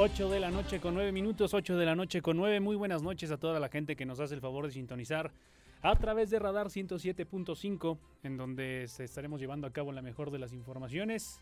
8 de la noche con 9 minutos, 8 de la noche con 9. Muy buenas noches a toda la gente que nos hace el favor de sintonizar a través de Radar 107.5, en donde estaremos llevando a cabo la mejor de las informaciones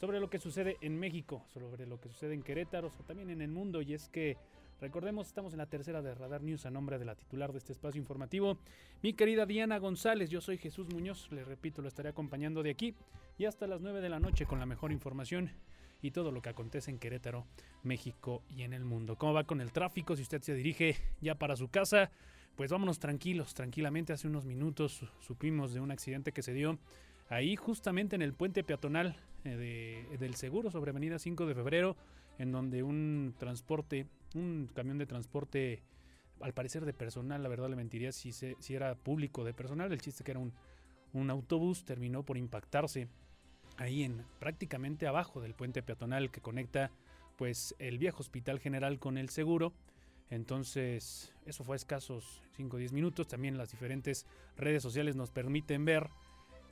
sobre lo que sucede en México, sobre lo que sucede en Querétaro o también en el mundo. Y es que, recordemos, estamos en la tercera de Radar News a nombre de la titular de este espacio informativo, mi querida Diana González. Yo soy Jesús Muñoz, le repito, lo estaré acompañando de aquí y hasta las 9 de la noche con la mejor información y todo lo que acontece en Querétaro, México y en el mundo. ¿Cómo va con el tráfico? Si usted se dirige ya para su casa, pues vámonos tranquilos, tranquilamente. Hace unos minutos supimos de un accidente que se dio ahí justamente en el puente peatonal eh, del Seguro sobre Avenida 5 de Febrero, en donde un transporte, un camión de transporte, al parecer de personal, la verdad le mentiría si, si era público de personal, el chiste que era un, un autobús, terminó por impactarse ahí en prácticamente abajo del puente peatonal que conecta pues el viejo hospital general con el seguro. Entonces, eso fue escasos 5 o 10 minutos. También las diferentes redes sociales nos permiten ver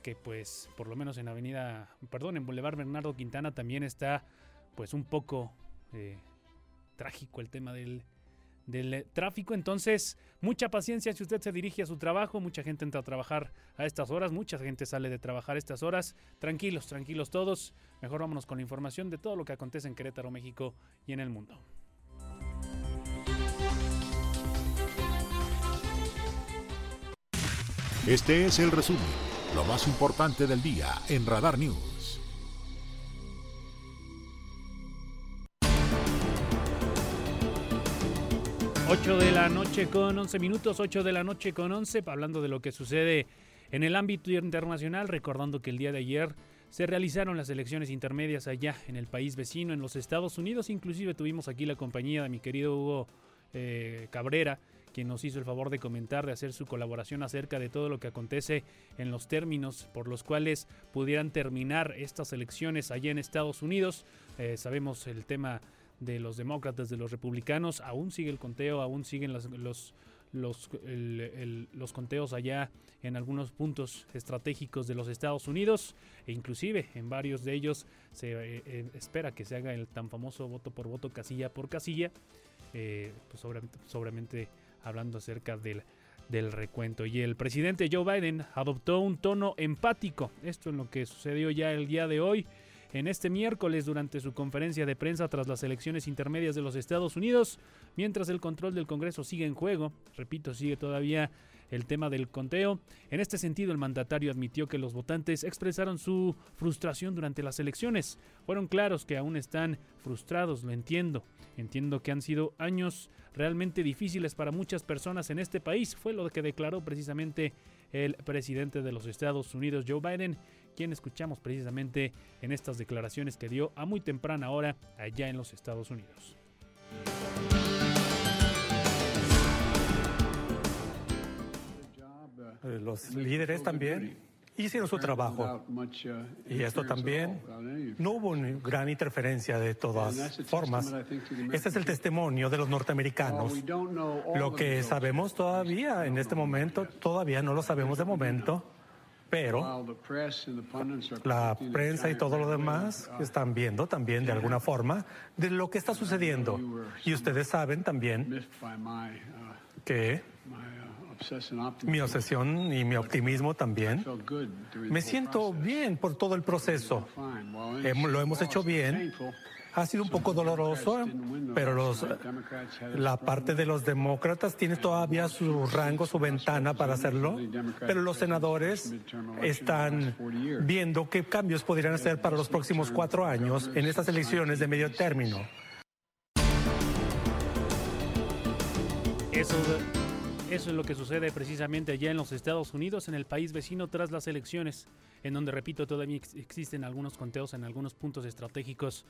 que pues por lo menos en Avenida, perdón, en Boulevard Bernardo Quintana también está pues un poco eh, trágico el tema del, del tráfico. Entonces, mucha paciencia si usted se dirige a su trabajo. Mucha gente entra a trabajar a estas horas, mucha gente sale de trabajar a estas horas. Tranquilos, tranquilos todos. Mejor vámonos con la información de todo lo que acontece en Querétaro, México y en el mundo. Este es el resumen, lo más importante del día en Radar News. 8 de la noche con 11 minutos, 8 de la noche con 11, hablando de lo que sucede en el ámbito internacional, recordando que el día de ayer se realizaron las elecciones intermedias allá en el país vecino, en los Estados Unidos, inclusive tuvimos aquí la compañía de mi querido Hugo eh, Cabrera, quien nos hizo el favor de comentar, de hacer su colaboración acerca de todo lo que acontece en los términos por los cuales pudieran terminar estas elecciones allá en Estados Unidos. Eh, sabemos el tema de los demócratas, de los republicanos. Aún sigue el conteo, aún siguen los, los, los, conteos allá en algunos puntos estratégicos de los Estados Unidos e inclusive en varios de ellos se eh, eh, espera que se haga el tan famoso voto por voto, casilla por casilla, eh, pues sobremente, hablando acerca del, del recuento. Y el presidente Joe Biden adoptó un tono empático. Esto es lo que sucedió ya el día de hoy en este miércoles durante su conferencia de prensa tras las elecciones intermedias de los Estados Unidos, mientras el control del Congreso sigue en juego, repito, sigue todavía el tema del conteo. En este sentido, el mandatario admitió que los votantes expresaron su frustración durante las elecciones. Fueron claros que aún están frustrados, lo entiendo. Entiendo que han sido años realmente difíciles para muchas personas en este país, fue lo que declaró precisamente el presidente de los Estados Unidos, Joe Biden, quien escuchamos precisamente en estas declaraciones que dio a muy temprana hora allá en los Estados Unidos. Eh, los líderes también hicieron su trabajo. Y esto también no hubo una gran interferencia de todas formas. Este es el testimonio de los norteamericanos. Lo que sabemos todavía en este momento, todavía no lo sabemos de momento, Pero la prensa y todo lo demás están viendo también de alguna forma de lo que está sucediendo. Y ustedes saben también que mi obsesión y mi optimismo también. Me siento bien por todo el proceso. Lo hemos hecho bien. Ha sido un poco doloroso, pero los, la parte de los demócratas tiene todavía su rango, su ventana para hacerlo, pero los senadores están viendo qué cambios podrían hacer para los próximos cuatro años en estas elecciones de medio término. Eso eso es lo que sucede precisamente allá en los Estados Unidos, en el país vecino tras las elecciones, en donde, repito, todavía existen algunos conteos en algunos puntos estratégicos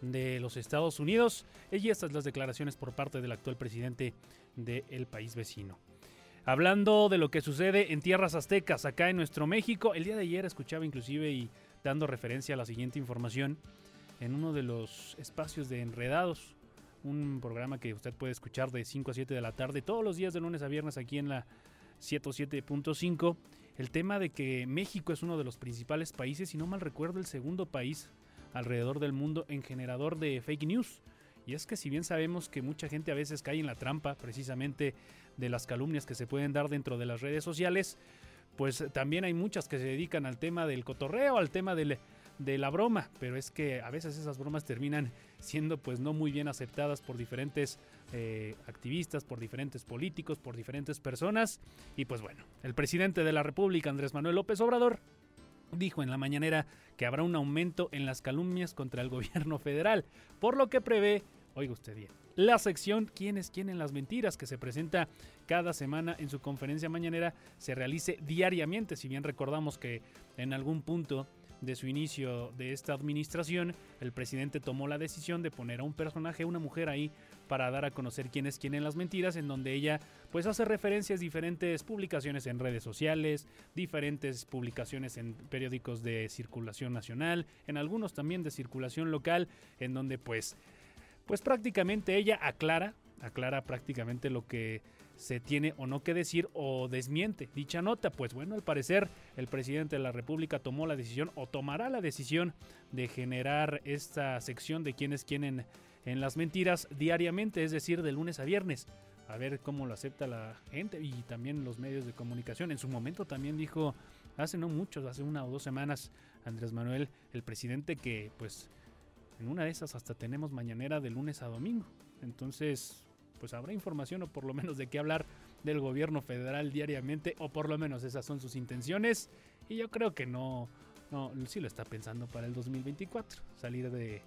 de los Estados Unidos. Y estas las declaraciones por parte del actual presidente del país vecino. Hablando de lo que sucede en tierras aztecas, acá en nuestro México, el día de ayer escuchaba inclusive y dando referencia a la siguiente información en uno de los espacios de Enredados, un programa que usted puede escuchar de 5 a 7 de la tarde todos los días de lunes a viernes aquí en la 107.5. El tema de que México es uno de los principales países, si no mal recuerdo, el segundo país alrededor del mundo en generador de fake news. Y es que si bien sabemos que mucha gente a veces cae en la trampa precisamente de las calumnias que se pueden dar dentro de las redes sociales, pues también hay muchas que se dedican al tema del cotorreo, al tema del de la broma, pero es que a veces esas bromas terminan siendo pues no muy bien aceptadas por diferentes eh, activistas, por diferentes políticos, por diferentes personas. Y pues bueno, el presidente de la República, Andrés Manuel López Obrador, dijo en la mañanera que habrá un aumento en las calumnias contra el gobierno federal, por lo que prevé, oiga usted bien, la sección ¿Quiénes quieren las mentiras? que se presenta cada semana en su conferencia mañanera se realice diariamente, si bien recordamos que en algún punto de su inicio de esta administración, el presidente tomó la decisión de poner a un personaje, una mujer ahí, para dar a conocer quién es quién en las mentiras, en donde ella pues hace referencias a diferentes publicaciones en redes sociales, diferentes publicaciones en periódicos de circulación nacional, en algunos también de circulación local, en donde pues, pues prácticamente ella aclara, aclara prácticamente lo que se tiene o no que decir o desmiente dicha nota. Pues bueno, al parecer el presidente de la República tomó la decisión o tomará la decisión de generar esta sección de quienes quieren en las mentiras diariamente, es decir, de lunes a viernes. A ver cómo lo acepta la gente y también los medios de comunicación. En su momento también dijo, hace no mucho, hace una o dos semanas, Andrés Manuel, el presidente, que pues en una de esas hasta tenemos mañanera de lunes a domingo. Entonces, pues habrá información o por lo menos de qué hablar del gobierno federal diariamente, o por lo menos esas son sus intenciones. Y yo creo que no, no, sí lo está pensando para el 2024. Salir de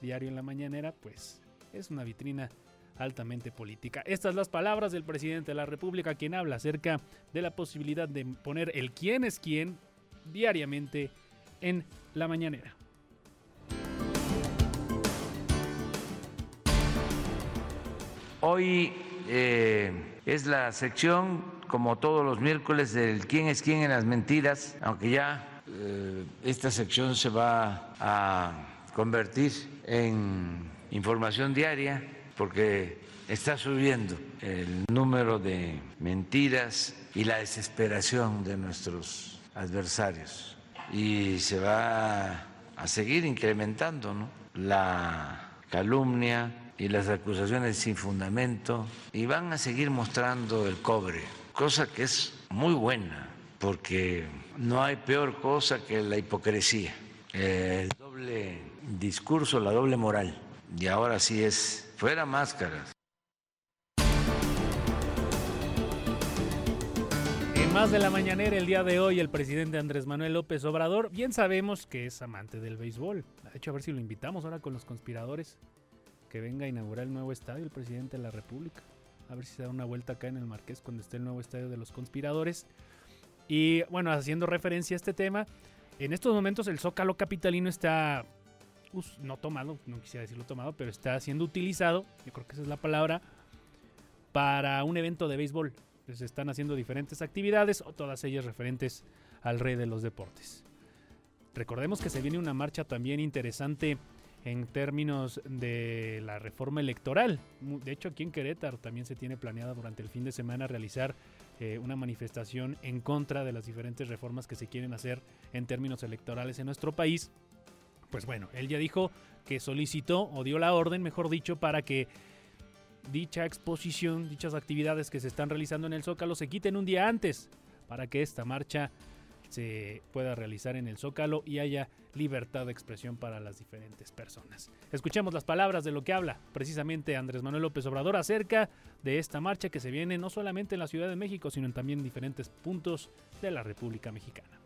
diario en la mañanera, pues es una vitrina altamente política. Estas las palabras del presidente de la República, quien habla acerca de la posibilidad de poner el quién es quién diariamente en la mañanera. Hoy eh, es la sección, como todos los miércoles, del quién es quién en las mentiras, aunque ya eh, esta sección se va a convertir en información diaria porque está subiendo el número de mentiras y la desesperación de nuestros adversarios. Y se va a seguir incrementando la calumnia, y las acusaciones sin fundamento y van a seguir mostrando el cobre, cosa que es muy buena porque no hay peor cosa que la hipocresía, el doble discurso, la doble moral. Y ahora sí es fuera máscaras. En más de la mañanera el día de hoy, el presidente Andrés Manuel López Obrador, bien sabemos que es amante del béisbol. De hecho, a ver si lo invitamos ahora con los conspiradores que venga a inaugurar el nuevo estadio el presidente de la República. A ver si se da una vuelta acá en el Marqués cuando esté el nuevo estadio de los conspiradores. Y bueno, haciendo referencia a este tema, en estos momentos el Zócalo Capitalino está, no tomado, no quisiera decirlo tomado, pero está siendo utilizado, yo creo que esa es la palabra, para un evento de béisbol. Se están haciendo diferentes actividades, o todas ellas referentes al rey de los deportes. Recordemos que se viene una marcha también interesante en términos de la reforma electoral. De hecho, aquí en Querétaro también se tiene planeada durante el fin de semana realizar eh, una manifestación en contra de las diferentes reformas que se quieren hacer en términos electorales en nuestro país. Pues bueno, él ya dijo que solicitó o dio la orden, mejor dicho, para que dicha exposición, dichas actividades que se están realizando en el Zócalo se quiten un día antes para que esta marcha se pueda realizar en el Zócalo y haya libertad de expresión para las diferentes personas. Escuchemos las palabras de lo que habla precisamente Andrés Manuel López Obrador acerca de esta marcha que se viene no solamente en la Ciudad de México, sino también en diferentes puntos de la República Mexicana.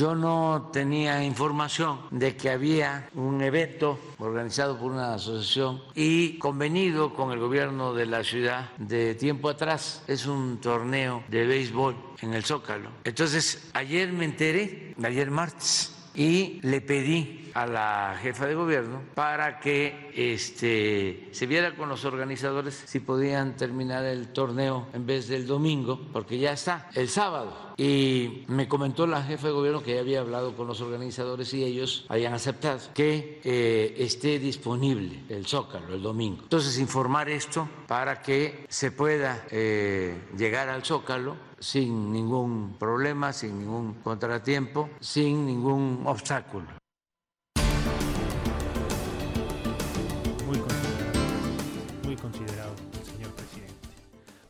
Yo no tenía información de que había un evento organizado por una asociación y convenido con el gobierno de la ciudad de tiempo atrás. Es un torneo de béisbol en el Zócalo. Entonces, ayer me enteré, ayer martes, y le pedí a la jefa de gobierno para que este, se viera con los organizadores si podían terminar el torneo en vez del domingo, porque ya está el sábado. Y me comentó la jefa de gobierno que ya había hablado con los organizadores y ellos habían aceptado que eh, esté disponible el Zócalo el domingo. Entonces, informar esto para que se pueda eh, llegar al Zócalo sin ningún problema, sin ningún contratiempo, sin ningún obstáculo.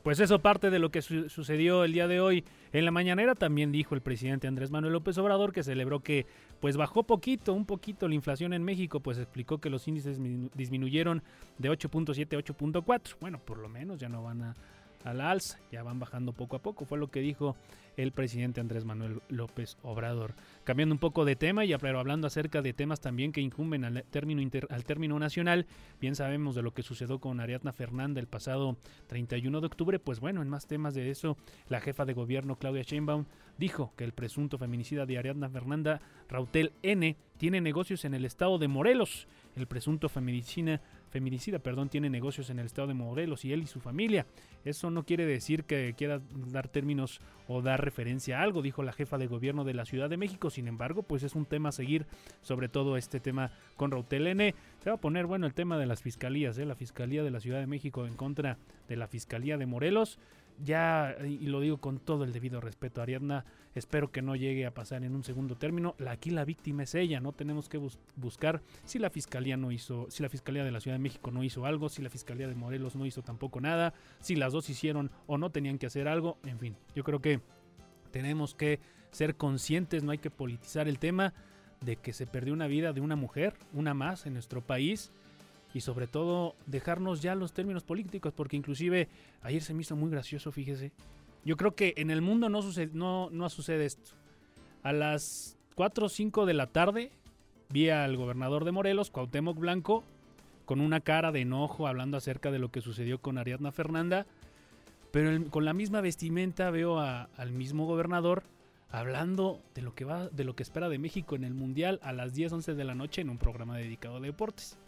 Pues eso parte de lo que sucedió el día de hoy en la mañanera. También dijo el presidente Andrés Manuel López Obrador que celebró que pues bajó poquito, un poquito la inflación en México, pues explicó que los índices disminuyeron de 8.7 a 8.4. Bueno, por lo menos ya no van a, a la alza, ya van bajando poco a poco, fue lo que dijo el presidente Andrés Manuel López Obrador. Cambiando un poco de tema y hablando acerca de temas también que incumben al término, al término nacional, bien sabemos de lo que sucedió con Ariadna Fernanda el pasado 31 de octubre, pues bueno, en más temas de eso, la jefa de gobierno Claudia Sheinbaum dijo que el presunto feminicida de Ariadna Fernanda, Rautel N, tiene negocios en el estado de Morelos. El presunto feminicida feminicida, perdón, tiene negocios en el estado de Morelos y él y su familia. Eso no quiere decir que quiera dar términos o dar referencia a algo, dijo la jefa de gobierno de la Ciudad de México. Sin embargo, pues es un tema a seguir, sobre todo este tema con Rautel N. Se va a poner, bueno, el tema de las fiscalías, ¿eh? la Fiscalía de la Ciudad de México en contra de la Fiscalía de Morelos ya, y lo digo con todo el debido respeto, Ariadna, espero que no llegue a pasar en un segundo término. aquí la víctima es ella, no tenemos que buscar si la fiscalía no hizo, si la fiscalía de la Ciudad de México no hizo algo, si la fiscalía de Morelos no hizo tampoco nada, si las dos hicieron o no tenían que hacer algo, en fin, yo creo que tenemos que ser conscientes, no hay que politizar el tema de que se perdió una vida de una mujer, una más en nuestro país y sobre todo dejarnos ya los términos políticos, porque inclusive ayer se me hizo muy gracioso, fíjese. Yo creo que en el mundo no sucede, no, no sucede esto. A las 4 o 5 de la tarde vi al gobernador de Morelos, Cuauhtémoc Blanco, con una cara de enojo hablando acerca de lo que sucedió con Ariadna Fernanda, pero con la misma vestimenta veo al mismo gobernador hablando de lo que va de lo que espera de México en el Mundial a las 10, 11 de la noche en un programa dedicado a deportes.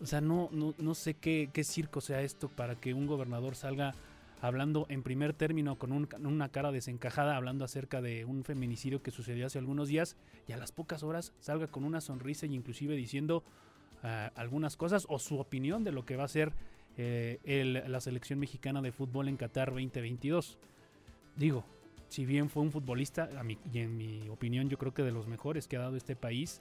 O sea, no, no, no sé qué, qué, circo sea esto para que un gobernador salga hablando en primer término con una cara desencajada, hablando acerca de un feminicidio que sucedió hace algunos días y a las pocas horas salga con una sonrisa e inclusive diciendo ah, algunas cosas o su opinión de lo que va a ser eh, la selección mexicana de fútbol en Qatar 2022. Digo, si bien fue un futbolista, a y en mi opinión yo creo que de los mejores que ha dado este país,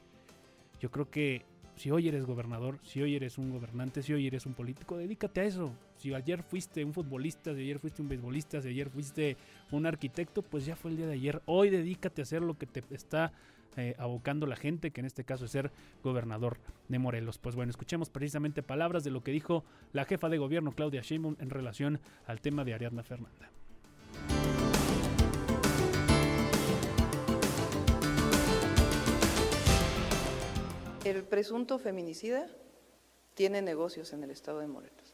yo creo que si hoy eres gobernador, si hoy eres un gobernante, si hoy eres un político, dedícate a eso. Si ayer fuiste un futbolista, si ayer fuiste un beisbolista, si ayer fuiste un arquitecto, pues ya fue el día de ayer. Hoy dedícate a hacer lo que te está eh, abocando la gente, que en este caso es ser gobernador de Morelos. Pues bueno, escuchemos precisamente palabras de lo que dijo la jefa de gobierno Claudia Sheinbaum en relación al tema de Ariadna Fernanda. El presunto feminicida tiene negocios en el estado de Morelos,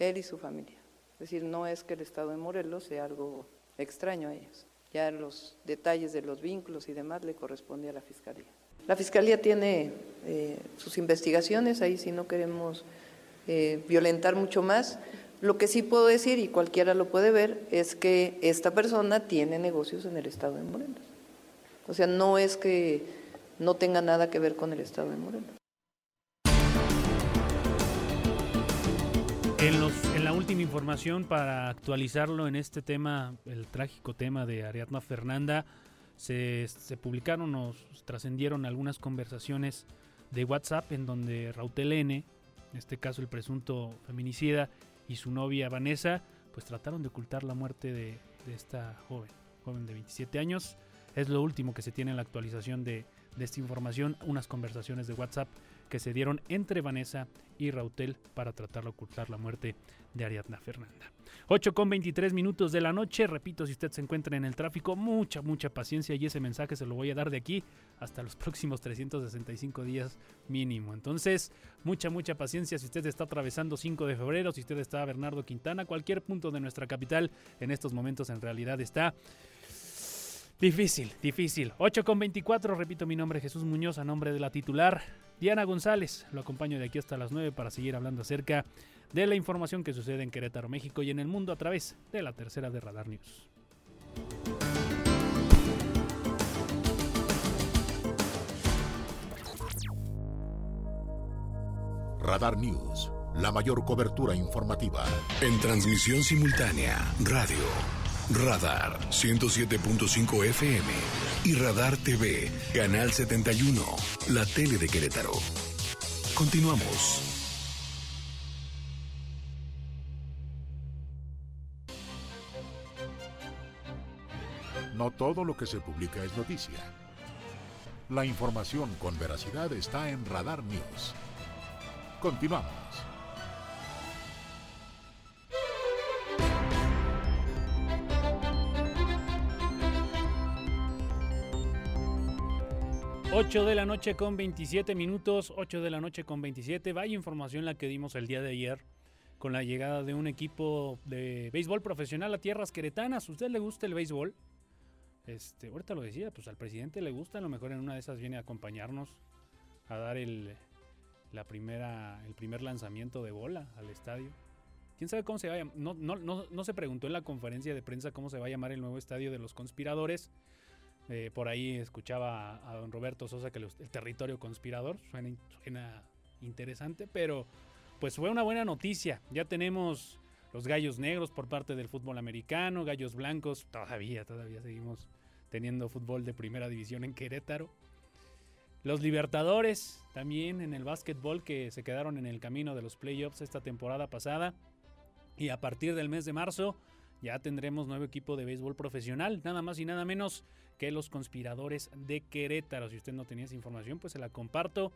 él y su familia. Es decir, no es que el estado de Morelos sea algo extraño a ellos. Ya los detalles de los vínculos y demás le corresponde a la Fiscalía. La Fiscalía tiene eh, sus investigaciones, ahí si no queremos eh, violentar mucho más. Lo que sí puedo decir, y cualquiera lo puede ver, es que esta persona tiene negocios en el estado de Morelos. O sea, no es que no tenga nada que ver con el Estado de Morelos. En, los, en, la última información para actualizarlo en este tema, el trágico tema de Ariadna Fernanda, se, se publicaron o trascendieron algunas conversaciones de WhatsApp en donde Rautel N, en este caso el presunto feminicida, y su novia Vanessa, pues trataron de ocultar la muerte de, de esta joven, joven de 27 años. Es lo último que se tiene en la actualización de, de esta información, unas conversaciones de WhatsApp que se dieron entre Vanessa y Rautel para tratar de ocultar la muerte de Ariadna Fernanda. 8 con 23 minutos de la noche. Repito, si usted se encuentra en el tráfico, mucha, mucha paciencia y ese mensaje se lo voy a dar de aquí hasta los próximos 365 días mínimo. Entonces, mucha, mucha paciencia si usted está atravesando 5 de febrero, si usted está Bernardo Quintana, cualquier punto de nuestra capital en estos momentos en realidad está Difícil, difícil. 8 con 24, repito mi nombre, Jesús Muñoz, a nombre de la titular Diana González. Lo acompaño de aquí hasta las 9 para seguir hablando acerca de la información que sucede en Querétaro, México y en el mundo a través de la tercera de Radar News. Radar News, la mayor cobertura informativa. En transmisión simultánea, radio Radar 107.5 FM y Radar TV, Canal 71, la tele de Querétaro. Continuamos. No todo lo que se publica es noticia. La información con veracidad está en Radar News. Continuamos. 8 de la noche con 27 minutos, 8 de la noche con 27. Vaya información la que dimos el día de ayer con la llegada de un equipo de béisbol profesional a tierras queretanas. ¿Usted le gusta el béisbol? Este, ahorita lo decía, pues al presidente le gusta, a lo mejor en una de esas viene a acompañarnos a dar el, la primera, el primer lanzamiento de bola al estadio. ¿Quién sabe cómo se va a llamar? No, no, no, no se preguntó en la conferencia de prensa cómo se va a llamar el nuevo estadio de los conspiradores. Eh, por ahí escuchaba a, don Roberto Sosa que el territorio conspirador suena, interesante, pero pues fue una buena noticia. Ya tenemos los gallos negros por parte del fútbol americano, gallos blancos, todavía, todavía seguimos teniendo fútbol de primera división en Querétaro. Los Libertadores también en el básquetbol que se quedaron en el camino de los playoffs esta temporada pasada. Y a partir del mes de marzo ya tendremos nuevo equipo de béisbol profesional, nada más y nada menos que los conspiradores de Querétaro. Si usted no tenía esa información, pues se la comparto.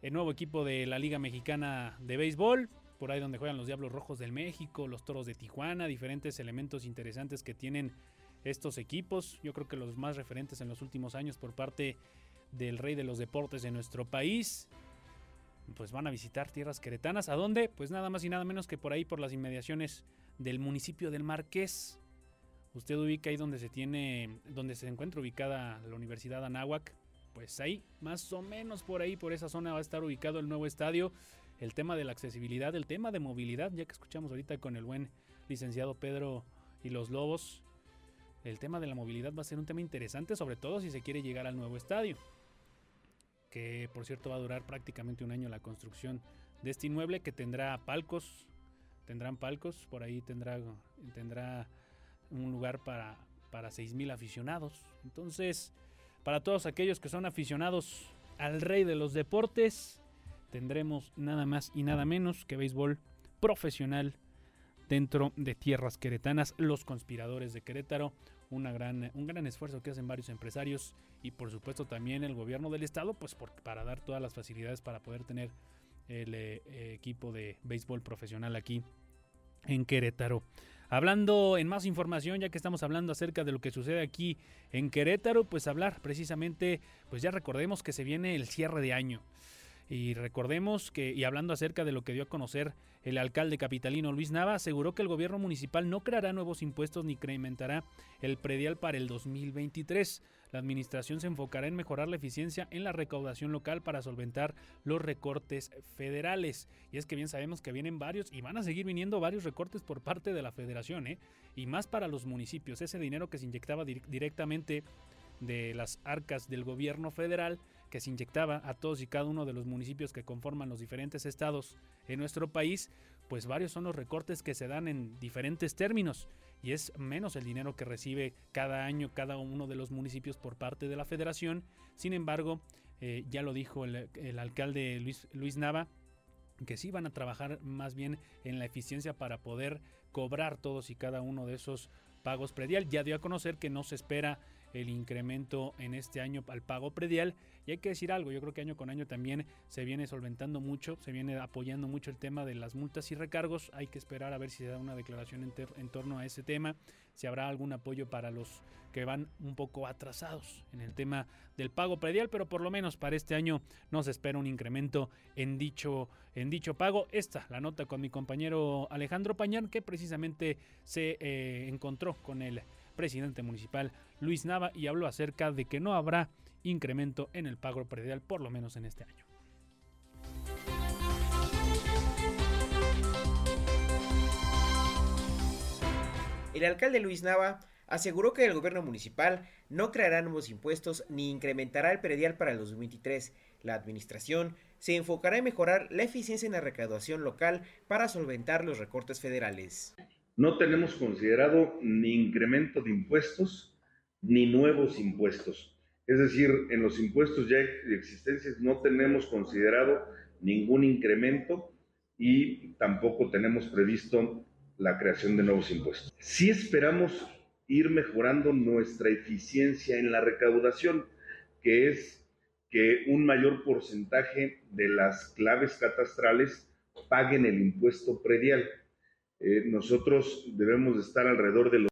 El nuevo equipo de la Liga Mexicana de Béisbol, por ahí donde juegan los Diablos Rojos del México, los Toros de Tijuana, diferentes elementos interesantes que tienen estos equipos. Yo creo que los más referentes en los últimos años por parte del rey de los deportes en nuestro país. Pues van a visitar tierras queretanas. ¿A dónde? Pues nada más y nada menos que por ahí, por las inmediaciones del municipio del Marqués. Usted ubica ahí donde se tiene, donde se encuentra ubicada la Universidad Anáhuac, pues ahí, más o menos por ahí, por esa zona va a estar ubicado el nuevo estadio. El tema de la accesibilidad, el tema de movilidad, ya que escuchamos ahorita con el buen licenciado Pedro y los Lobos, el tema de la movilidad va a ser un tema interesante, sobre todo si se quiere llegar al nuevo estadio, que por cierto va a durar prácticamente un año la construcción de este inmueble que tendrá palcos, tendrán palcos, por ahí tendrá, tendrá un lugar para, para 6.000 aficionados. Entonces, para todos aquellos que son aficionados al rey de los deportes, tendremos nada más y nada menos que béisbol profesional dentro de tierras queretanas, los conspiradores de Querétaro, gran, un gran esfuerzo que hacen varios empresarios y por supuesto también el gobierno del estado, pues para dar todas las facilidades para poder tener el eh, equipo de béisbol profesional aquí en Querétaro. Hablando en más información, ya que estamos hablando acerca de lo que sucede aquí en Querétaro, pues hablar precisamente, pues ya recordemos que se viene el cierre de año. Y recordemos que, y hablando acerca de lo que dio a conocer el alcalde capitalino Luis Nava, aseguró que el gobierno municipal no creará nuevos impuestos ni incrementará el predial para el 2023. La administración se enfocará en mejorar la eficiencia en la recaudación local para solventar los recortes federales. Y es que bien sabemos que vienen varios y van a seguir viniendo varios recortes por parte de la federación, ¿eh? y más para los municipios. Ese dinero que se inyectaba directamente de las arcas del gobierno federal que se inyectaba a todos y cada uno de los municipios que conforman los diferentes estados en nuestro país, pues varios son los recortes que se dan en diferentes términos y es menos el dinero que recibe cada año cada uno de los municipios por parte de la federación. Sin embargo, eh, ya lo dijo el, alcalde Luis, Luis Nava, que sí van a trabajar más bien en la eficiencia para poder cobrar todos y cada uno de esos pagos predial. Ya dio a conocer que no se espera el incremento en este año al pago predial. Y hay que decir algo, yo creo que año con año también se viene solventando mucho, se viene apoyando mucho el tema de las multas y recargos. Hay que esperar a ver si se da una declaración en, torno a ese tema, si habrá algún apoyo para los que van un poco atrasados en el tema del pago predial, pero por lo menos para este año no se espera un incremento en dicho, en dicho pago. Esta, la nota con mi compañero Alejandro Pañán, que precisamente se eh, encontró con el presidente municipal Luis Nava y habló acerca de que no habrá incremento en el pago predial por lo menos en este año. El alcalde Luis Nava aseguró que el gobierno municipal no creará nuevos impuestos ni incrementará el predial para el 2023. La administración se enfocará en mejorar la eficiencia en la recaudación local para solventar los recortes federales. No tenemos considerado ni incremento de impuestos ni nuevos impuestos. Es decir, en los impuestos ya existentes no tenemos considerado ningún incremento y tampoco tenemos previsto la creación de nuevos impuestos. Sí esperamos ir mejorando nuestra eficiencia en la recaudación, que es que un mayor porcentaje de las claves catastrales paguen el impuesto predial. Eh, nosotros debemos estar alrededor de los...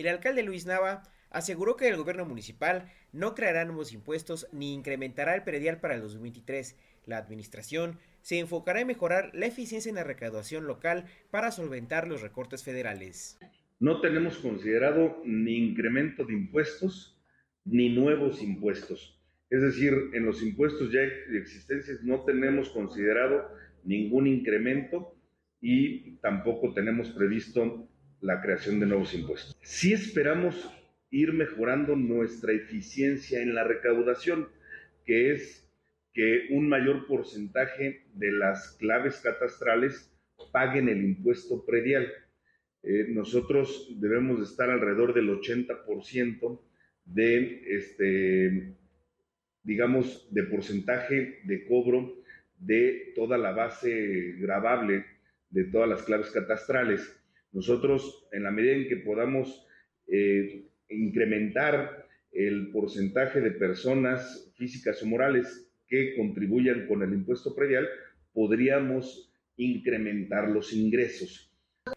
El alcalde Luis Nava aseguró que el gobierno municipal no creará nuevos impuestos ni incrementará el predial para el 2023. La administración se enfocará en mejorar la eficiencia en la recaudación local para solventar los recortes federales. No tenemos considerado ni incremento de impuestos ni nuevos impuestos. Es decir, en los impuestos ya existentes no tenemos considerado ningún incremento y tampoco tenemos previsto la creación de nuevos impuestos. Sí esperamos ir mejorando nuestra eficiencia en la recaudación, que es que un mayor porcentaje de las claves catastrales paguen el impuesto predial. Eh, nosotros debemos estar alrededor del 80% de este digamos de porcentaje de cobro de toda la base grabable de todas las claves catastrales. Nosotros, en la medida en que podamos eh, incrementar el porcentaje de personas físicas o morales que contribuyan con el impuesto predial, podríamos incrementar los ingresos.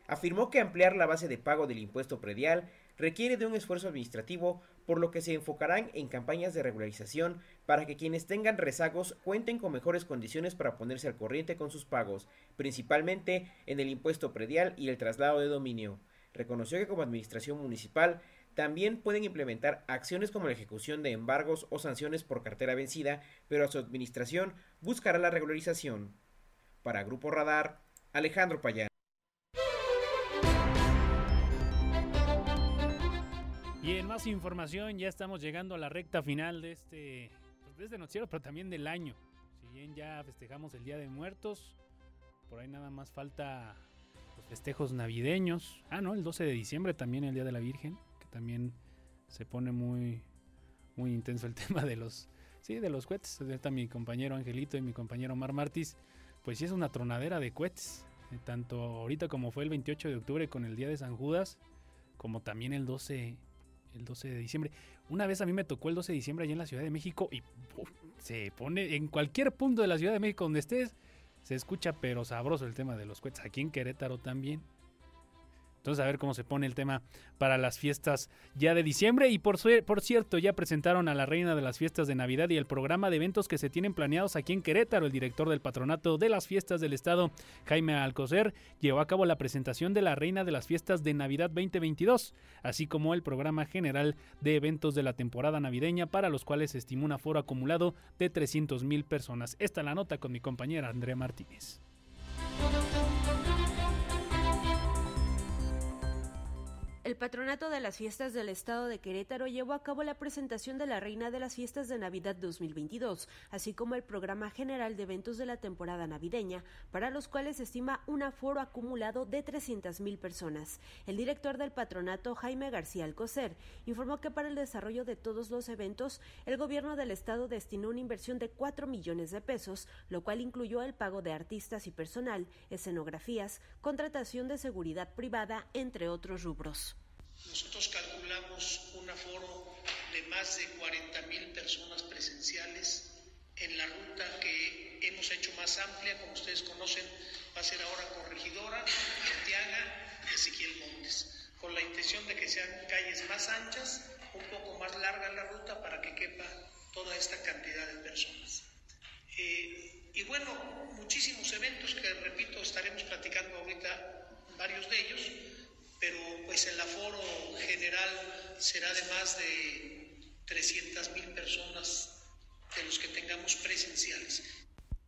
Afirmó que ampliar la base de pago del impuesto predial requiere de un esfuerzo administrativo, por lo que se enfocarán en campañas de regularización para que quienes tengan rezagos cuenten con mejores condiciones para ponerse al corriente con sus pagos, principalmente en el impuesto predial y el traslado de dominio. Reconoció que como administración municipal también pueden implementar acciones como la ejecución de embargos o sanciones por cartera vencida, pero a su administración buscará la regularización. Para Grupo Radar, Alejandro Payán. Más información, ya estamos llegando a la recta final de este, pues de este noticiero, pero también del año. Si bien ya festejamos el Día de Muertos, por ahí nada más falta los festejos navideños. Ah, no, el 12 de diciembre también el Día de la Virgen también se pone muy, muy intenso el tema de los, sí, de los cohetes. Está mi compañero Angelito y mi compañero Mar Martis. Pues sí es una tronadera de cohetes. Eh, tanto ahorita como fue el 28 de octubre con el Día de San Judas, como también el 12, el 12 de diciembre. Una vez a mí me tocó el 12 de diciembre allá en la Ciudad de México y se pone en cualquier punto de la Ciudad de México donde estés, se escucha pero sabroso el tema de los cohetes. Aquí en Querétaro también. Entonces a ver cómo se pone el tema para las fiestas ya de diciembre. Y por, por cierto, ya presentaron a la reina de las fiestas de Navidad y el programa de eventos que se tienen planeados aquí en Querétaro. El director del patronato de las fiestas del estado, Jaime Alcocer, llevó a cabo la presentación de la reina de las fiestas de Navidad 2022, así como el programa general de eventos de la temporada navideña para los cuales se estimó un aforo acumulado de 300 mil personas. Esta es la nota con mi compañera Andrea Martínez. El patronato de las fiestas del estado de Querétaro llevó a cabo la presentación de la Reina de las Fiestas de Navidad 2022, así como el programa general de eventos de la temporada navideña, para los cuales se estima un aforo acumulado de 300.000 personas. El director del patronato, Jaime García Alcocer, informó que para el desarrollo de todos los eventos, el gobierno del estado destinó una inversión de 4 millones de pesos, lo cual incluyó el pago de artistas y personal, escenografías, contratación de seguridad privada, entre otros rubros. Nosotros calculamos un aforo de más de 40 mil personas presenciales en la ruta que hemos hecho más amplia, como ustedes conocen, va a ser ahora Corregidora, y Ezequiel Montes, con la intención de que sean calles más anchas, un poco más larga la ruta para que quepa toda esta cantidad de personas. Eh, y bueno, muchísimos eventos que, repito, estaremos platicando ahorita varios de ellos pero pues el aforo general será de más de 300 mil personas de los que tengamos presenciales.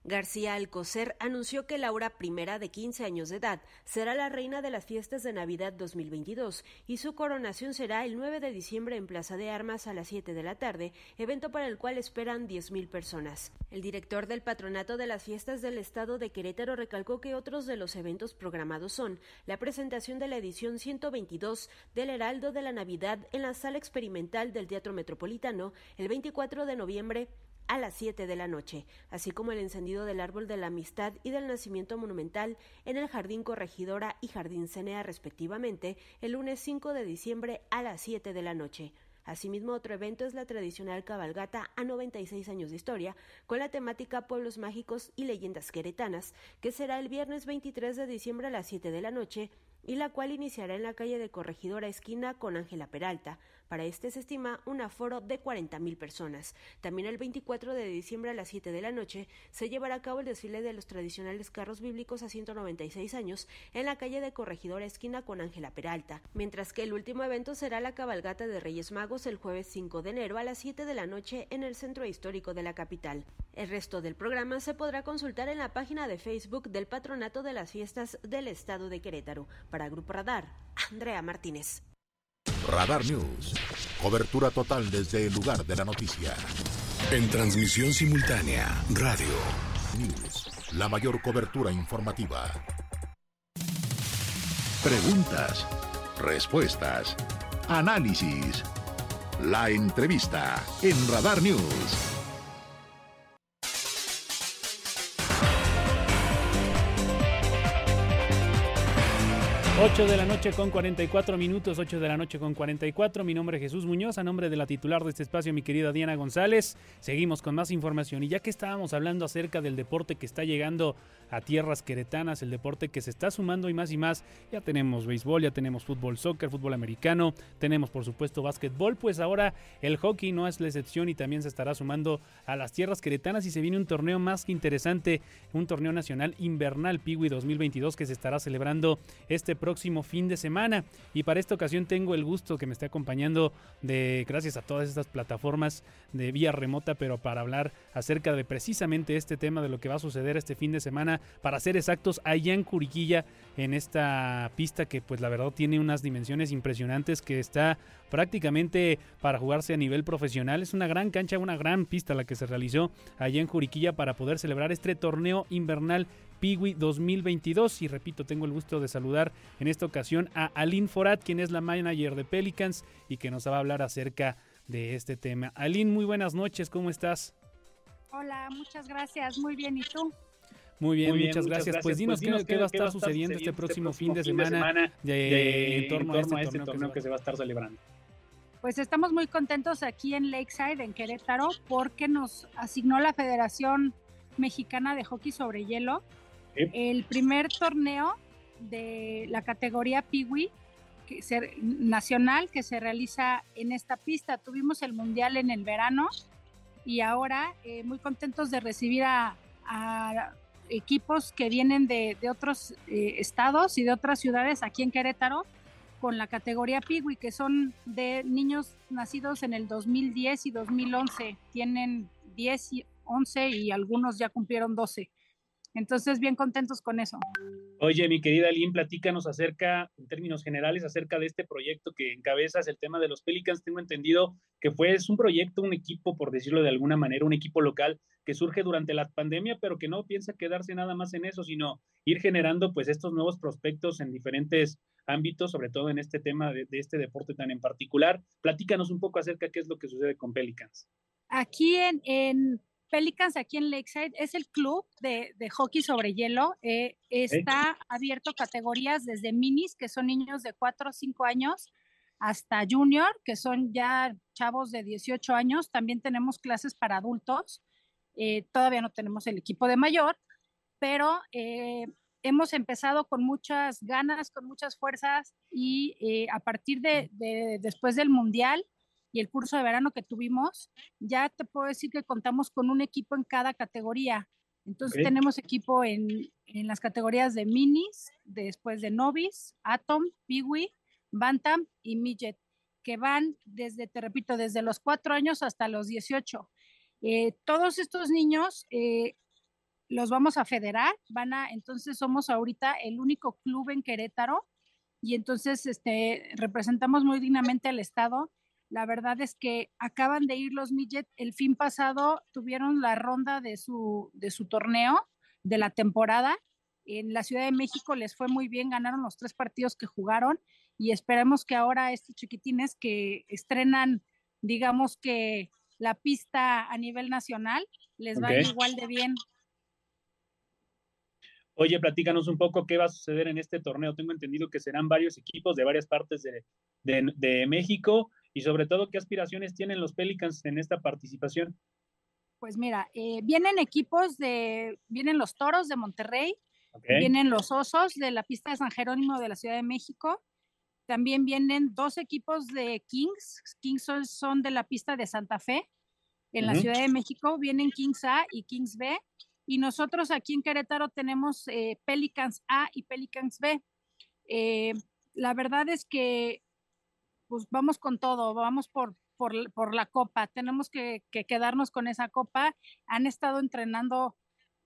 García Alcocer anunció que Laura I, de 15 años de edad, será la reina de las fiestas de Navidad 2022 y su coronación será el 9 de diciembre en Plaza de Armas a las 7 de la tarde, evento para el cual esperan 10.000 personas. El director del Patronato de las Fiestas del Estado de Querétaro recalcó que otros de los eventos programados son la presentación de la edición 122 del Heraldo de la Navidad en la Sala Experimental del Teatro Metropolitano el 24 de noviembre a las 7 de la noche, así como el encendido del árbol de la amistad y del nacimiento monumental en el Jardín Corregidora y Jardín Cenea respectivamente, el lunes 5 de diciembre a las 7 de la noche. Asimismo, otro evento es la tradicional cabalgata a 96 años de historia, con la temática Pueblos Mágicos y Leyendas Queretanas, que será el viernes 23 de diciembre a las 7 de la noche y la cual iniciará en la calle de Corregidora Esquina con Ángela Peralta. Para este se estima un aforo de 40.000 personas. También el 24 de diciembre a las 7 de la noche se llevará a cabo el desfile de los tradicionales carros bíblicos a 196 años en la calle de Corregidora Esquina con Ángela Peralta, mientras que el último evento será la cabalgata de Reyes Magos el jueves 5 de enero a las 7 de la noche en el centro histórico de la capital. El resto del programa se podrá consultar en la página de Facebook del Patronato de las Fiestas del Estado de Querétaro. Para Grupo Radar, Andrea Martínez. Radar News. Cobertura total desde el lugar de la noticia. En transmisión simultánea, radio. News. La mayor cobertura informativa. Preguntas. Respuestas. Análisis. La entrevista en Radar News. 8 de la noche con 44 minutos, 8 de la noche con 44. Mi nombre es Jesús Muñoz, a nombre de la titular de este espacio, mi querida Diana González. Seguimos con más información y ya que estábamos hablando acerca del deporte que está llegando a tierras queretanas, el deporte que se está sumando y más y más, ya tenemos béisbol, ya tenemos fútbol, soccer, fútbol americano, tenemos por supuesto básquetbol, pues ahora el hockey no es la excepción y también se estará sumando a las tierras queretanas y se viene un torneo más que interesante, un torneo nacional invernal Piwi 2022 que se estará celebrando este próximo fin de semana. Y para esta ocasión tengo el gusto que me esté acompañando de, gracias a todas estas plataformas de vía remota, pero para hablar acerca de precisamente este tema de lo que va a suceder este fin de semana, para ser exactos, allá en Curiquilla, en esta pista que pues la verdad tiene unas dimensiones impresionantes, que está prácticamente para jugarse a nivel profesional. Es una gran cancha, una gran pista la que se realizó allá en Juriquilla para poder celebrar este torneo invernal Piwi 2022. Y repito, tengo el gusto de saludar en esta ocasión a Aline Forat, quien es la manager de Pelicans y que nos va a hablar acerca de este tema. Aline, muy buenas noches, ¿cómo estás? Hola, muchas gracias, muy bien, ¿y tú? Muy bien, muchas, gracias. Pues dinos, qué, qué, va a estar sucediendo este próximo fin de semana, en torno, a este, este torneo, que se va a estar celebrando. Pues estamos muy contentos aquí en Lakeside, en Querétaro, porque nos asignó la Federación Mexicana de Hockey sobre Hielo el primer torneo de la categoría Piwi nacional que se realiza en esta pista. Tuvimos el mundial en el verano y ahora eh, muy contentos de recibir a, equipos que vienen de, otros eh, estados y de otras ciudades aquí en Querétaro con la categoría Piwi, que son de niños nacidos en el 2010 y 2011. Tienen 10 y 11 y algunos ya cumplieron 12. Entonces, bien contentos con eso. Oye, mi querida Lynn, platícanos acerca, en términos generales, acerca de este proyecto que encabezas, el tema de los Pelicans. Tengo entendido que fue es un proyecto, un equipo, por decirlo de alguna manera, un equipo local que surge durante la pandemia, pero que no piensa quedarse nada más en eso, sino ir generando pues estos nuevos prospectos en diferentes ámbitos, sobre todo en este tema de, este deporte tan en particular. Platícanos un poco acerca qué es lo que sucede con Pelicans. Aquí en, en Pelicans aquí en Lakeside es el club de, hockey sobre hielo. Eh, está abierto categorías desde minis, que son niños de 4 o 5 años, hasta junior, que son ya chavos de 18 años. También tenemos clases para adultos. Eh, todavía no tenemos el equipo de mayor, pero eh, hemos empezado con muchas ganas, con muchas fuerzas y a partir de después del Mundial y el curso de verano que tuvimos, ya te puedo decir que contamos con un equipo en cada categoría. Entonces tenemos equipo en, en, las categorías de minis, después de novice, atom, peewee, bantam y midget, que van desde, te repito, desde los cuatro años hasta los 18. Eh, todos estos niños eh, los vamos a federar, van a, entonces somos ahorita el único club en Querétaro y entonces este, representamos muy dignamente al Estado la verdad es que acaban de ir los Midget. El fin pasado tuvieron la ronda de su, de su torneo de la temporada. En la Ciudad de México les fue muy bien, ganaron los tres partidos que jugaron y esperemos que ahora estos chiquitines que estrenan, digamos que la pista a nivel nacional, les va igual de bien. Oye, platícanos un poco qué va a suceder en este torneo. Tengo entendido que serán varios equipos de varias partes de, de, de México y sobre todo qué aspiraciones tienen los Pelicans en esta participación. Pues mira, eh, vienen equipos de, vienen los Toros de Monterrey, vienen los Osos de la pista de San Jerónimo de la Ciudad de México, también vienen dos equipos de Kings, Kings son, de la pista de Santa Fe, en la Ciudad de México, vienen Kings A y Kings B, y nosotros aquí en Querétaro tenemos eh, Pelicans A y Pelicans B. Eh, la verdad es que pues vamos con todo, vamos por, por, la copa, tenemos que, quedarnos con esa copa. Han estado entrenando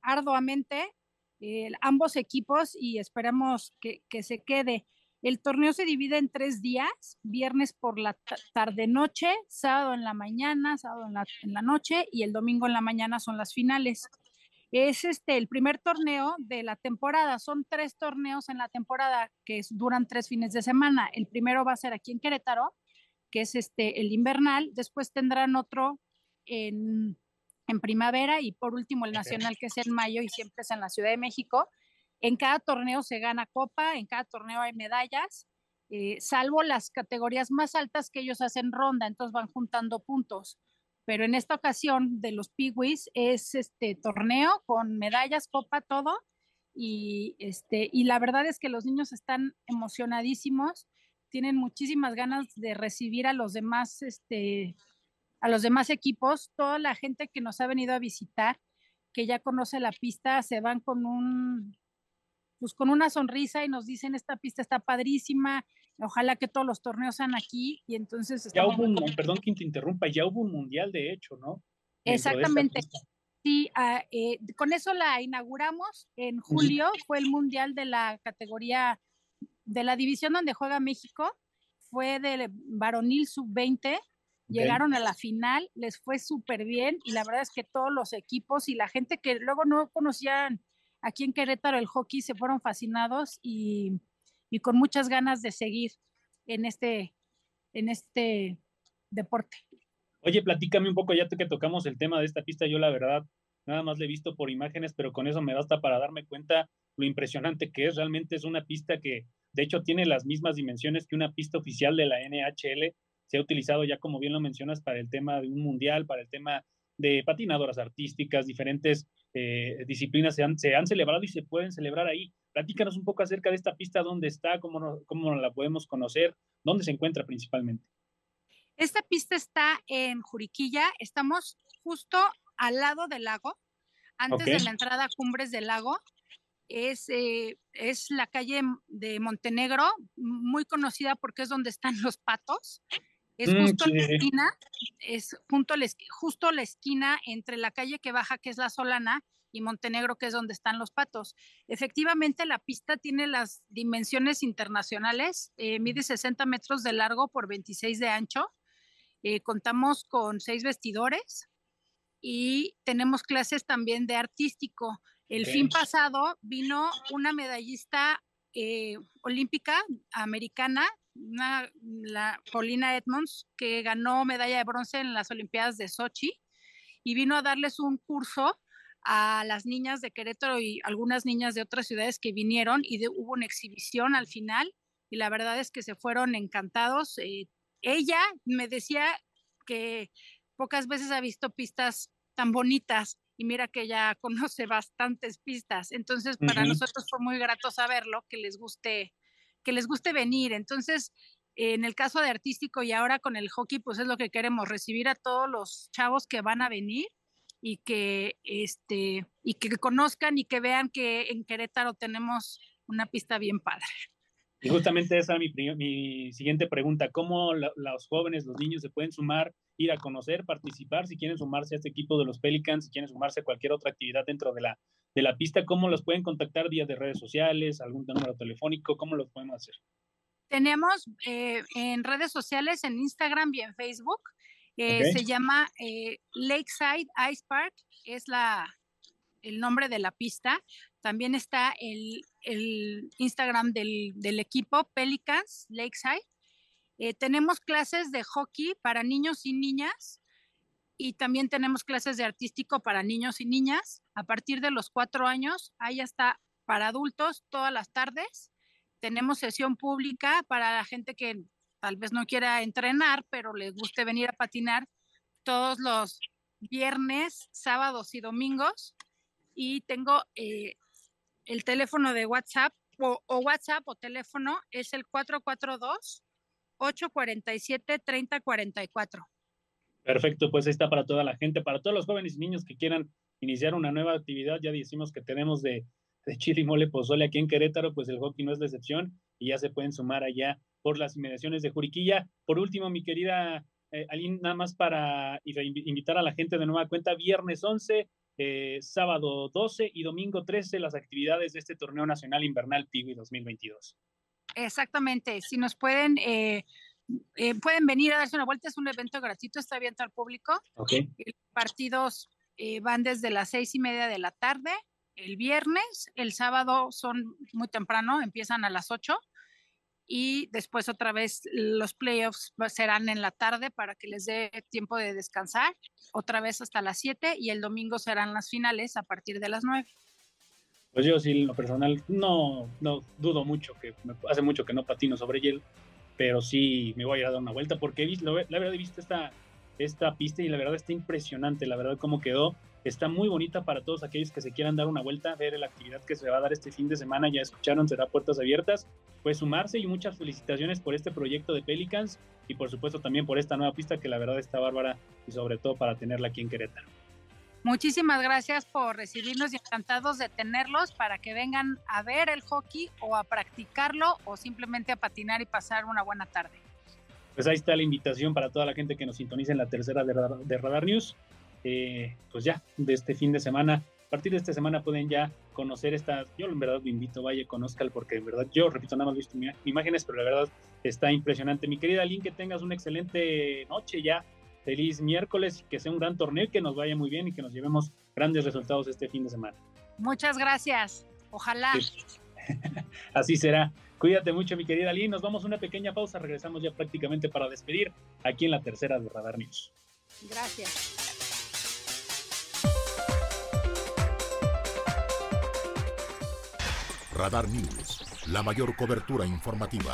arduamente eh, ambos equipos y esperamos que, se quede. El torneo se divide en tres días, viernes por la tarde-noche, sábado en la mañana, sábado en la, en la noche y el domingo en la mañana son las finales. Es este el primer torneo de la temporada. Son tres torneos en la temporada que duran tres fines de semana. El primero va a ser aquí en Querétaro, que es este el invernal. Después tendrán otro en, primavera y por último el nacional que es en mayo y siempre es en la Ciudad de México. En cada torneo se gana copa, en cada torneo hay medallas, eh, salvo las categorías más altas que ellos hacen ronda, entonces van juntando puntos pero en esta ocasión de los Piwis es este torneo con medallas, copa, todo. Y, este, y la verdad es que los niños están emocionadísimos, tienen muchísimas ganas de recibir a los demás, este, a los demás equipos, toda la gente que nos ha venido a visitar, que ya conoce la pista, se van con un, pues con una sonrisa y nos dicen esta pista está padrísima, Ojalá que todos los torneos sean aquí y entonces... Ya hubo un, perdón que te interrumpa, ya hubo un mundial de hecho, ¿no? Exactamente. Sí, eh, con eso la inauguramos en julio, fue el mundial de la categoría, de la división donde juega México, fue de varonil sub-20, llegaron a la final, les fue súper bien y la verdad es que todos los equipos y la gente que luego no conocían aquí en Querétaro el hockey se fueron fascinados y y con muchas ganas de seguir en este, en este deporte. Oye, platícame un poco, ya que tocamos el tema de esta pista, yo la verdad nada más le he visto por imágenes, pero con eso me basta para darme cuenta lo impresionante que es. Realmente es una pista que, de hecho, tiene las mismas dimensiones que una pista oficial de la NHL. Se ha utilizado ya, como bien lo mencionas, para el tema de un mundial, para el tema de patinadoras artísticas, diferentes eh, disciplinas se han, se han celebrado y se pueden celebrar ahí. Platícanos un poco acerca de esta pista, dónde está, cómo, cómo la podemos conocer, dónde se encuentra principalmente. Esta pista está en Juriquilla, estamos justo al lado del lago, antes de la entrada a Cumbres del Lago. Es, eh, es la calle de Montenegro, muy conocida porque es donde están los patos. Es mm, justo la esquina, es junto la, justo la esquina entre la calle que baja, que es la Solana, y Montenegro, que es donde están los patos. Efectivamente, la pista tiene las dimensiones internacionales, eh, mide 60 metros de largo por 26 de ancho. Eh, contamos con seis vestidores y tenemos clases también de artístico. El fin pasado vino una medallista eh, olímpica americana, la Paulina Edmonds, que ganó medalla de bronce en las Olimpiadas de Sochi y vino a darles un curso a las niñas de Querétaro y algunas niñas de otras ciudades que vinieron y hubo una exhibición al final y la verdad es que se fueron encantados. Eh, ella me decía que pocas veces ha visto pistas tan bonitas y mira que ella conoce bastantes pistas. Entonces, para nosotros fue muy grato saberlo, que les guste, que les guste venir. Entonces, en el caso de artístico y ahora con el hockey, pues es lo que queremos, recibir a todos los chavos que van a venir y que este y que conozcan y que vean que en Querétaro tenemos una pista bien padre. Y justamente esa es mi, mi siguiente pregunta, ¿cómo los jóvenes, los niños se pueden sumar, ir a conocer, participar, si quieren sumarse a este equipo de los Pelicans, si quieren sumarse a cualquier otra actividad dentro de la, de la pista, cómo los pueden contactar vía de redes sociales, algún número telefónico, cómo los podemos hacer? Tenemos eh, en redes sociales, en Instagram y en Facebook, eh, se llama eh, Lakeside Ice Park, es la, el nombre de la pista. También está el, Instagram del, equipo Pelicans Lakeside. Eh, tenemos clases de hockey para niños y niñas y también tenemos clases de artístico para niños y niñas. A partir de los cuatro años, ahí está para adultos todas las tardes. Tenemos sesión pública para la gente que tal vez no quiera entrenar, pero les guste venir a patinar todos los viernes, sábados y domingos. Y tengo eh, el teléfono de WhatsApp o, WhatsApp o teléfono es el 442-847-3044. Perfecto, pues ahí está para toda la gente, para todos los jóvenes y niños que quieran iniciar una nueva actividad. Ya decimos que tenemos de, de chile mole pozole aquí en Querétaro, pues el hockey no es la excepción y ya se pueden sumar allá por las inmediaciones de Juriquilla. Por último, mi querida eh, Aline, nada más para invitar a la gente de nueva cuenta, viernes 11, eh, sábado 12 y domingo 13, las actividades de este torneo nacional invernal Piwi 2022. Exactamente, si nos pueden... Eh, pueden venir a darse una vuelta, es un evento gratuito, está abierto al público. Okay. Partidos van desde las seis y media de la tarde el viernes, el sábado son muy temprano, empiezan a las 8 y después otra vez los playoffs serán en la tarde para que les dé tiempo de descansar, otra vez hasta las 7 y el domingo serán las finales a partir de las 9. Pues yo sí, lo personal, no, no dudo mucho, que hace mucho que no patino sobre hielo, pero sí me voy a ir a dar una vuelta porque he la verdad he visto esta, esta pista y la verdad está impresionante, la verdad cómo quedó Está muy bonita para todos aquellos que se quieran dar una vuelta, ver la actividad que se va a dar este fin de semana. Ya escucharon, será puertas abiertas. Pues sumarse y muchas felicitaciones por este proyecto de Pelicans y por supuesto también por esta nueva pista que la verdad está bárbara y sobre todo para tenerla aquí en Querétaro. Muchísimas gracias por recibirnos y encantados de tenerlos para que vengan a ver el hockey o a practicarlo o simplemente a patinar y pasar una buena tarde. Pues ahí está la invitación para toda la gente que nos sintoniza en la tercera de Radar News. Eh, pues ya, de este fin de semana. A partir de esta semana pueden ya conocer esta, yo en verdad lo invito, vaya, conozcan, porque en verdad yo, repito, nada más visto imágenes, pero la verdad está impresionante. Mi querida Lynn, que tengas una excelente noche ya, feliz miércoles, que sea un gran torneo, que nos vaya muy bien y que nos llevemos grandes resultados este fin de semana. Muchas gracias, ojalá. Así será. Cuídate mucho, mi querida Lynn. Nos vamos a una pequeña pausa. Regresamos ya prácticamente para despedir aquí en la tercera de Radar News. Gracias. Radar News, la mayor cobertura informativa.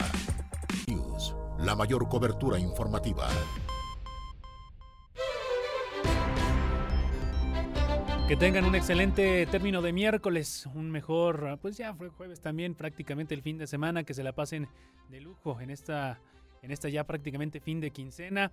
News, la mayor cobertura informativa. Que tengan un excelente término de miércoles, un mejor, pues ya fue jueves también, prácticamente el fin de semana, que se la pasen de lujo en esta, en esta ya prácticamente fin de quincena.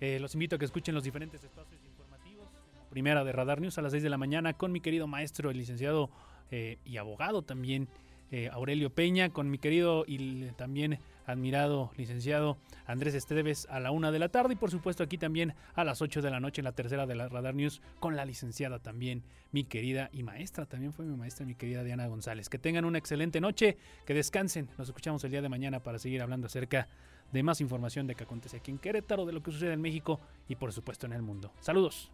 Eh, los invito a que escuchen los diferentes espacios informativos. Primera de Radar News a las 6 de la mañana con mi querido maestro, el licenciado eh, y abogado también, eh, Aurelio Peña, con mi querido y también admirado licenciado Andrés Esteves a la una de la tarde y por supuesto aquí también a las 8 de la noche en la tercera de la Radar News con la licenciada también, mi querida y maestra, también fue mi maestra, mi querida Diana González. Que tengan una excelente noche, que descansen, nos escuchamos el día de mañana para seguir hablando acerca de más información de qué acontece aquí en Querétaro, de lo que sucede en México y por supuesto en el mundo. Saludos.